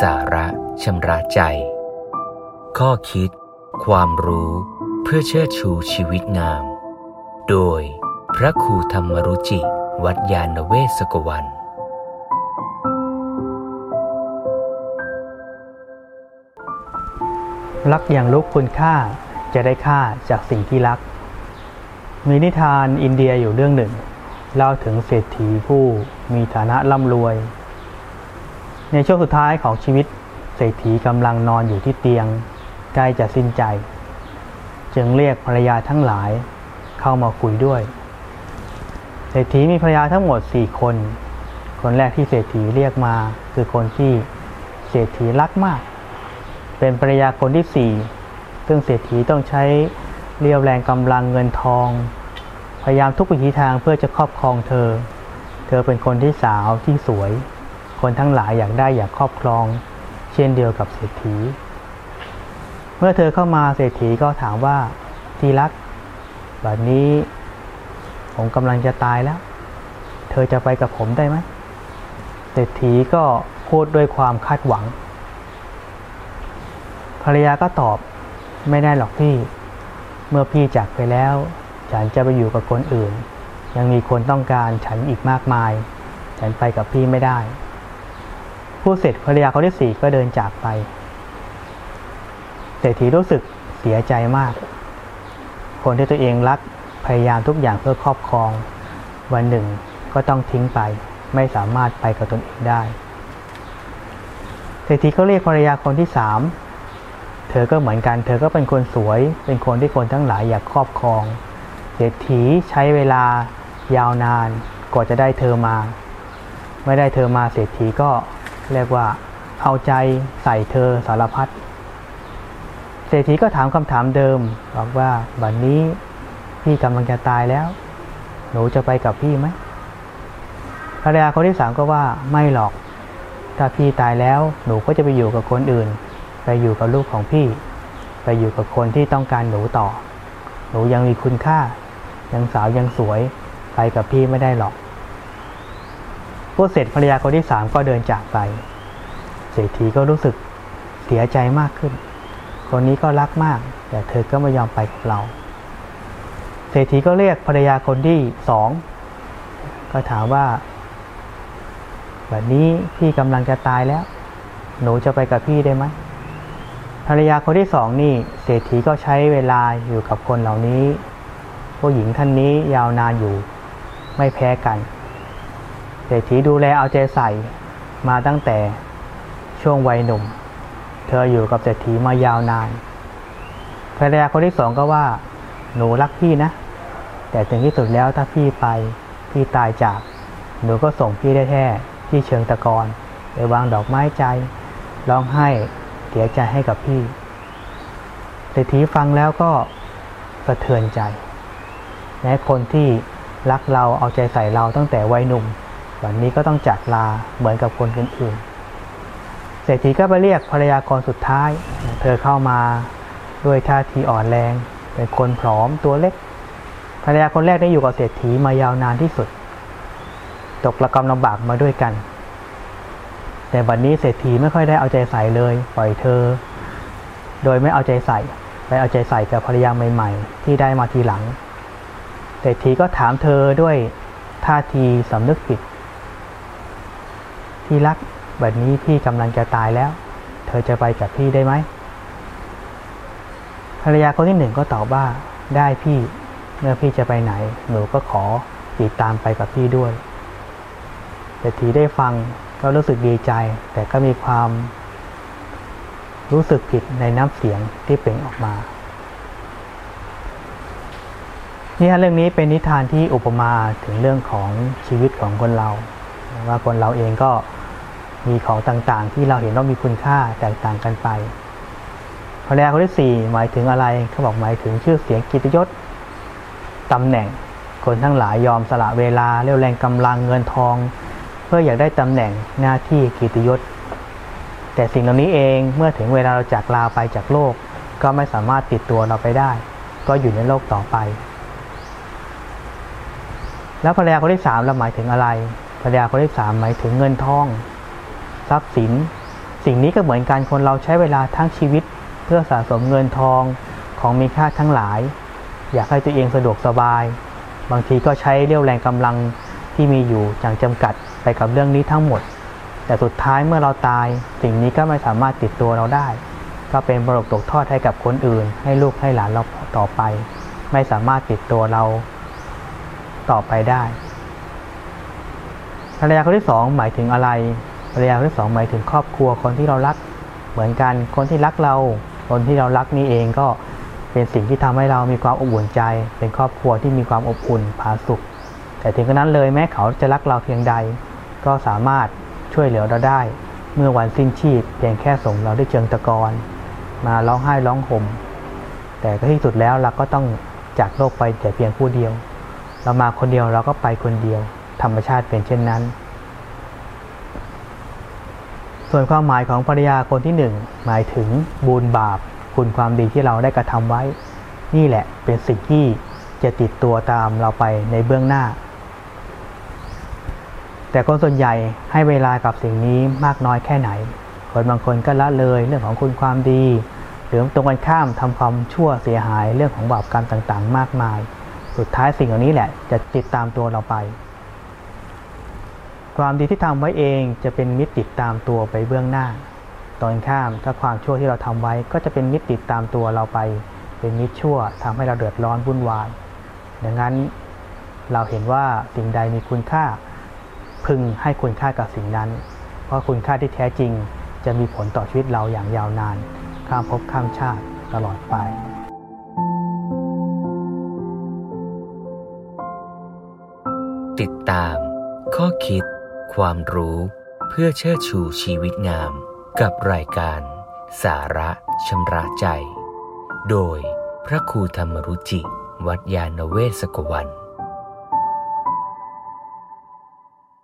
สาระชำระใจ ข้อคิด ความรู้เพื่อเชิดชูชีวิตงาม โดยพระครูธรรมรุจิ วัดยาณเวศกวันรักอย่างรู้คุณค่าจะได้ค่าจากสิ่งที่รัก มีนิทานอินเดียอยู่เรื่องหนึ่ง เล่าถึงเศรษฐีผู้มีฐานะร่ำรวย ในช่วงสุดท้ายของชีวิต เศรษฐีกำลังนอนอยู่ที่เตียงใกล้จะสิ้นใจ จึงเรียกภรรยาทั้งหลายเข้ามาคุยด้วย เศรษฐีมีภรรยาทั้งหมดสี่คน คนแรกที่เศรษฐีเรียกมาคือคนที่เศรษฐีรักมาก เป็นภรรยาคนที่สี่ซึ่งเศรษฐีต้องใช้เรียวแรงกำลังเงินทอง พยายามทุกวิถีทางเพื่อจะครอบครองเธอ เธอเป็นคนที่สาวที่สวย คนทั้งหลายอยากได้อยากครอบครอง เช่นเดียวกับเศรษฐี เมื่อเธอเข้ามาเศรษฐีก็ถามว่าที่รักแบบนี้ผมกำลังจะตายแล้ว เธอจะไปกับผมได้ไหมเศรษฐีก็พูดด้วยความคาดหวัง ภรรยาก็ตอบไม่ได้หรอกพี่ เมื่อพี่จากไปแล้ว ฉันจะไปอยู่กับคนอื่น ยังมีคนต้องการฉันอีกมากมาย ฉันไปกับพี่ไม่ได้ พูดเสร็จภรรยาคนที่สี่ก็เดินจากไปเศรษฐีรู้สึกเสียใจมาก คนที่ตัวเองรักพยายามทุกอย่างเพื่อครอบครอง วันหนึ่งก็ต้องทิ้งไป ไม่สามารถไปกับตนเองได้เศรษฐีก็เรียกภรรยาคนที่สามเธอก็เหมือนกัน เธอก็เป็นคนสวย เป็นคนที่คนทั้งหลายอยากครอบครอง เศรษฐีใช้เวลายาวนานกว่าจะได้เธอมา ไม่ได้เธอมาเศรษฐีก็ เรียกว่าเอาใจใส่เธอสารพัดเศรษฐีก็ถามคำถามเดิม บอกว่าบัดนนี้พี่กำลังจะตายแล้ว หนูจะไปกับพี่ไหมภรรยาคนที่สามก็ว่าไม่หรอก ถ้าพี่ตายแล้วหนูก็จะไปอยู่กับคนอื่น ไปอยู่กับลูกของพี่ ไปอยู่กับคนที่ต้องการหนูต่อ หนูยังมีคุณค่า ยังสาวยังสวย ไปกับพี่ไม่ได้หรอก พูดเสร็จภรรยาคนที่สามก็เดินจากไป เศรษฐีก็รู้สึกเสียใจมากขึ้น คนนี้ก็รักมาก แต่เธอก็ไม่ยอมไปกับเรา เศรษฐีก็เรียกภรรยาคนที่สองก็ถามว่า แบบนี้พี่กำลังจะตายแล้ว หนูจะไปกับพี่ได้ไหมภรรยาคนที่สองนี่เศรษฐีก็ใช้เวลาอยู่กับคนเหล่านี้ ผู้หญิงท่านนี้ยาวนานอยู่ไม่แพ้กัน เศรษฐีดูแลเอาใจใส่มาตั้งแต่ช่วงวัยหนุ่ม เธออยู่กับเศรษฐีมายาวนานภรรยาคนที่สองก็ว่า หนูรักพี่นะ แต่ถึงที่สุดแล้วถ้าพี่ไป พี่ตายจาก หนูก็ส่งพี่ได้แค่ที่เชิงตะกอนไปวางดอกไม้ใจร้องไห้เสียใจให้กับพี่เศรษฐีฟังแล้วก็สะเทือนใจแม้คนที่รักเราเอาใจใส่เราตั้งแต่วัยหนุ่ม วันนี้ก็ต้องจากลาเหมือนกับคนอื่นๆเศรษฐีก็ไปเรียกภรรยาคนสุดท้าย เธอเข้ามาด้วยท่าทีอ่อนแรง เป็นคนผอมตัวเล็ก ภรรยาคนแรกได้อยู่กับเศรษฐีมายาวนานที่สุด ตกระกำลำบากมาด้วยกัน แต่บัดนนี้เศรษฐีไม่ค่อยได้เอาใจใส่เลย ปล่อยเธอ โดยไม่เอาใจใส่ไปเอาใจใส่กับภรรยาใหม่ ๆ ที่ได้มาทีหลังเศรษฐีก็ถามเธอด้วยท่าทีสำนึกผิด ที่รักแบบนี้พี่กำลังจะตายแล้ว เธอจะไปกับพี่ได้ไหมภรรยาคนที่หนึ่งก็ตอบว่าได้พี่เมื่อพี่จะไปไหน หนูก็ขอติดตามไปกับพี่ด้วยเศรษฐีได้ฟังก็รู้สึกดีใจ แต่ก็มีความ รู้สึกผิดในน้ำเสียงที่เปล่งออกมานี่ฮะเรื่องนี้เป็นนิทานที่อุปมาถึงเรื่องของชีวิตของคนเรา ว่าคนเราเองก็มีของต่างๆ ที่เราเห็นว่ามีคุณค่าแตกต่างกันไปพรรยาคนที่สี่หมายถึงอะไรเขาบอกหมายถึงชื่อเสียงกิตยศตำแหน่ง คนทั้งหลายยอมสละเวลาเรี่ยวแรงกำลังเงินทอง เพื่ออยากได้ตำแหน่งหน้าที่กิตยศ แต่สิ่งเหล่านี้เองเมื่อถึงเวลาเราจากลาไปจากโลก ก็ไม่สามารถติดตัวเราไปได้ ก็อยู่ในโลกต่อไป แล้วภรรยาคนที่สามเราหมายถึงอะไร ภรรยาคนที่สามหมายถึงเงินทอง ทรัพย์สิน สิ่งนี้ก็เหมือนกันคนเราใช้เวลาทั้งชีวิต เพื่อสะสมเงินทองของมีค่าทั้งหลาย อยากให้ตัวเองสะดวกสบาย บางทีก็ใช้เรี่ยวแรงกำลังที่มีอยู่อย่างจำกัดไปกับเรื่องนี้ทั้งหมด แต่สุดท้ายเมื่อเราตาย สิ่งนี้ก็ไม่สามารถติดตัวเราได้ ก็เป็นบรกตกทอดให้กับคนอื่น ให้ลูกให้หลานเราต่อไป ไม่สามารถติดตัวเราต่อไปได้ ภรรยาคนที่สองหมายถึงอะไร ภรรยาคนที่สองหมายถึงครอบครัวคนที่เรารักเหมือนกันคนที่รักเรา คนที่เรารักนี่เองก็เป็นสิ่งที่ทำให้เรามีความอบอุ่นใจ เป็นครอบครัวที่มีความอบอุ่นผาสุข แต่ถึงกระนั้นเลยแม้เขาจะรักเราเพียงใด ก็สามารถช่วยเหลือเราได้ เมื่อวันสิ้นชีพเพียงแค่ส่งเราด้วยเชิงตะกอนมาร้องไห้ร้องห่มแต่ก็ที่สุดแล้วเราก็ต้องจากโลกไปแต่เพียงผู้เดียว เรามาคนเดียวเราก็ไปคนเดียว ธรรมชาติเป็นเช่นนั้น ส่วนความหมายของภรรยาคนที่หนึ่งหมายถึงบุญบาป คุณความดีที่เราได้กระทำไว้ นี่แหละเป็นสิ่งที่จะติดตัวตามเราไปในเบื้องหน้า แต่คนส่วนใหญ่ให้เวลากับสิ่งนี้มากน้อยแค่ไหน คนบางคนก็ละเลยเรื่องของคุณความดีหรือตรงกันข้ามทำความชั่วเสียหายเรื่องของบาปกรรมต่างๆ มากมาย สุดท้ายสิ่งเหล่านี้แหละจะติดตามตัวเราไป ความดีที่ทำไว้เองจะเป็นมิตรติดตามตัวไปเบื้องหน้า ตอนข้ามถ้าความชั่วที่เราทำไว้ก็จะเป็นมิตรติดตามตัวเราไป เป็นมิตรชั่วทำให้เราเดือดร้อนวุ่นวายดังนั้นเราเห็นว่าสิ่งใดมีคุณค่า พึงให้คุณค่ากับสิ่งนั้น เพราะคุณค่าที่แท้จริงจะมีผลต่อชีวิตเราอย่างยาวนาน ข้ามภพข้ามชาติตลอดไปติดตาม ข้อคิด ความรู้เพื่อเชิดชูชีวิตงาม กับรายการ สาระชำระใจ โดยพระครูธรรมรุจิ วัดยาณเวศกวัน